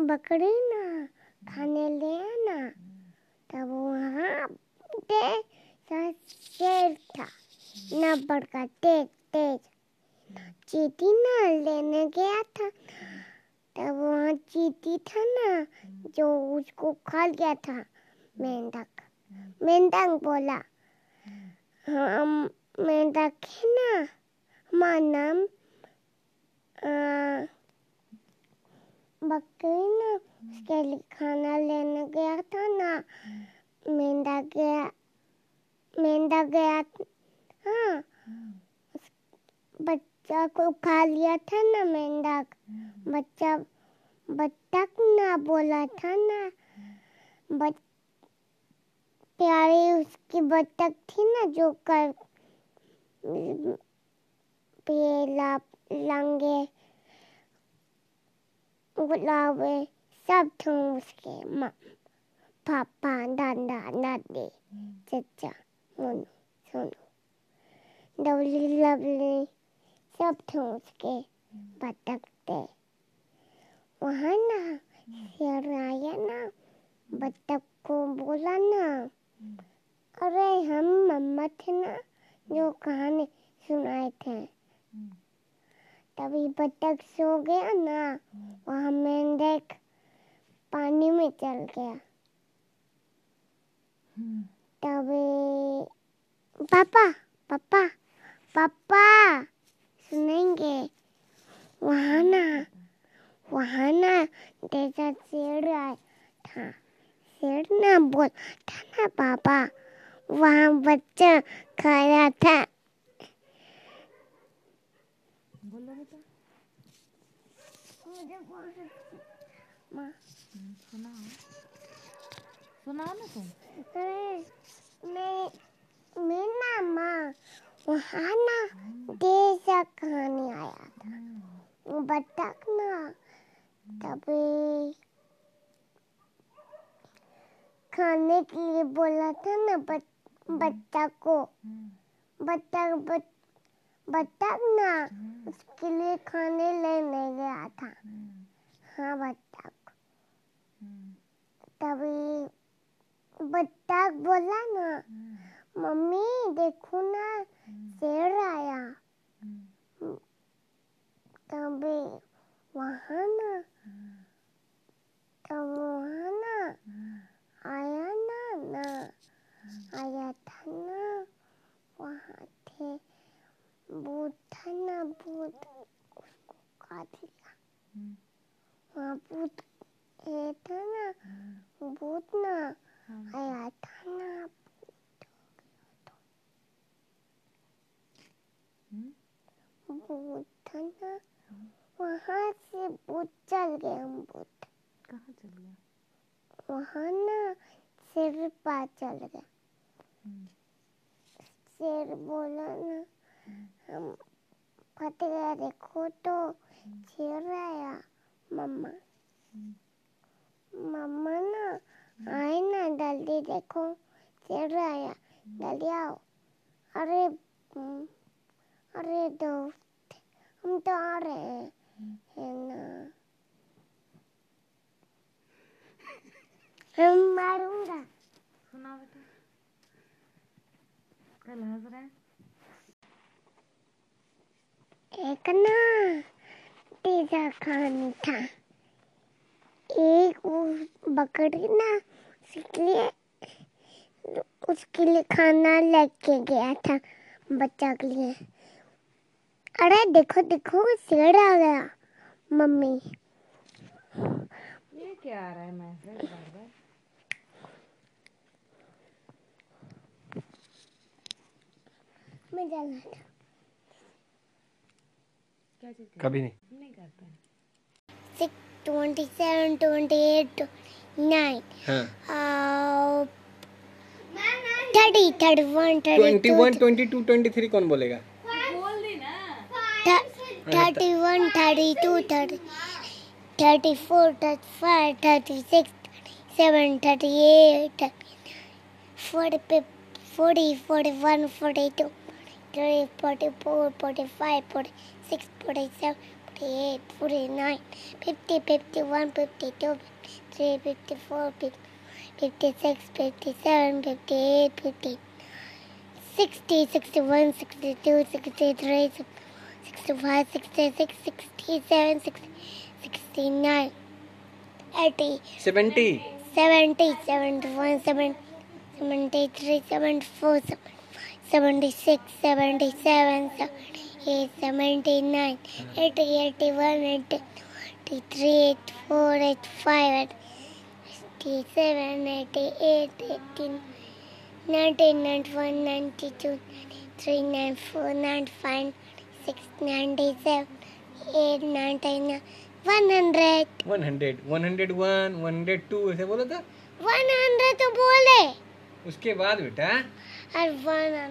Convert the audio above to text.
बकरी ना, खाने ले आना। तब वहाँ पे शेर था। ना बड़का तेज तेज। चीटी ना लेने गया था। तब वहाँ चीटी था ना, जो उसको खा गया था। मेंढक। मेंढक बोला, हम मेंढक है ना। हमारा नाम बकरी ना उसके लिए खाना लेने गया था ना मेंढा गया मेंढा गया हाँ बच्चा को खा लिया था ना मेंढक बच्चा बत्तख ना बोला था ना बच प्यारी उसकी बत्तख थी ना जो कर पीला लंगे गुलाबे सब थे उसके माँ, पापा, दादा, दादी, चचा मोनू सोनू, डबली लवली सब थे उसके बतख वहाँ ना शेर आया ना, बतख को बोला ना, अरे हम मम्मा थे ना, जो कहानी सुनाए थे। तभी बतख सो गया ना। वहाँ मेंढक पानी में चल गया। तभी पापा पापा पापा सुनेंगे। वहाँ ना वहाँ ना जैसा शेर आया था शेर ना बोल था ना पापा। वहाँ बच्चा खाया था। सुनाओ ना तुम? मैं ना माँ वहाँ ना कहानी आया था। वो बतख ना तभी खाने के लिए बोला था ना बच, बच्चा को। बतख बच, बतख ना उसके लिए खाने लेने गया था। हाँ बतख तभी बतख बोला ना मम्मी देखो ना शेर आया। तभी वहाँ ना तब वहाँ ना आया ना ना आया था ना वहाँ थे भूत था ना भूत उसको खा दिया वहाँ भूत था ना भूत ना आया था ना भूत था ना वहाँ से भूत चल गए हम भूत कहाँ चल गया वहाँ ना शेर पास चल गया शेर बोला ना हम फट गया देखो तो शेर आया मम्मा मम्मा ना आए ना जल्दी देखो शेर आया जल्दी आओ अरे हम्म, अरे दोस्त हम तो आ रहे हैं है ना हम मारूँगा सुनाओ बेटा कल हंस रहे हैं एक ना तेजा कहानी था। एक वो बकरी ना उसके लिए उसके लिए खाना लेके गया था बच्चा के लिए। अरे देखो देखो शेर आ गया मम्मी। ये क्या आ रहा है मैसेज बार बार मैं जाना था। कभी नहीं। नहीं करता six twenty seven twenty eight nine हाँ। Thirty thirty one twenty one twenty two twenty three कौन बोलेगा? बोल दी ना। Thirty one thirty two thirty thirty four thirty five thirty six thirty seven thirty eight forty forty forty one forty two 43, 44, 45, 46, 47, 48, 49, 50, 51, 52, 53, 54, 56, 57, 58, 59, 60, 61, 62, 63, 65, 66, 67, 69, 80, 70, 70, 71, 73, 74, 75. 76, 77, 78, 79, 80, 81, 83, 84, 85, 87, 88, 18, 90, 91, 92, 93, 94, 95, 96, 97, 8, 99, 100. One hundred one hundred one one hundred two ऐसे बोला था 100 तो बोले उसके बाद बेटा और 100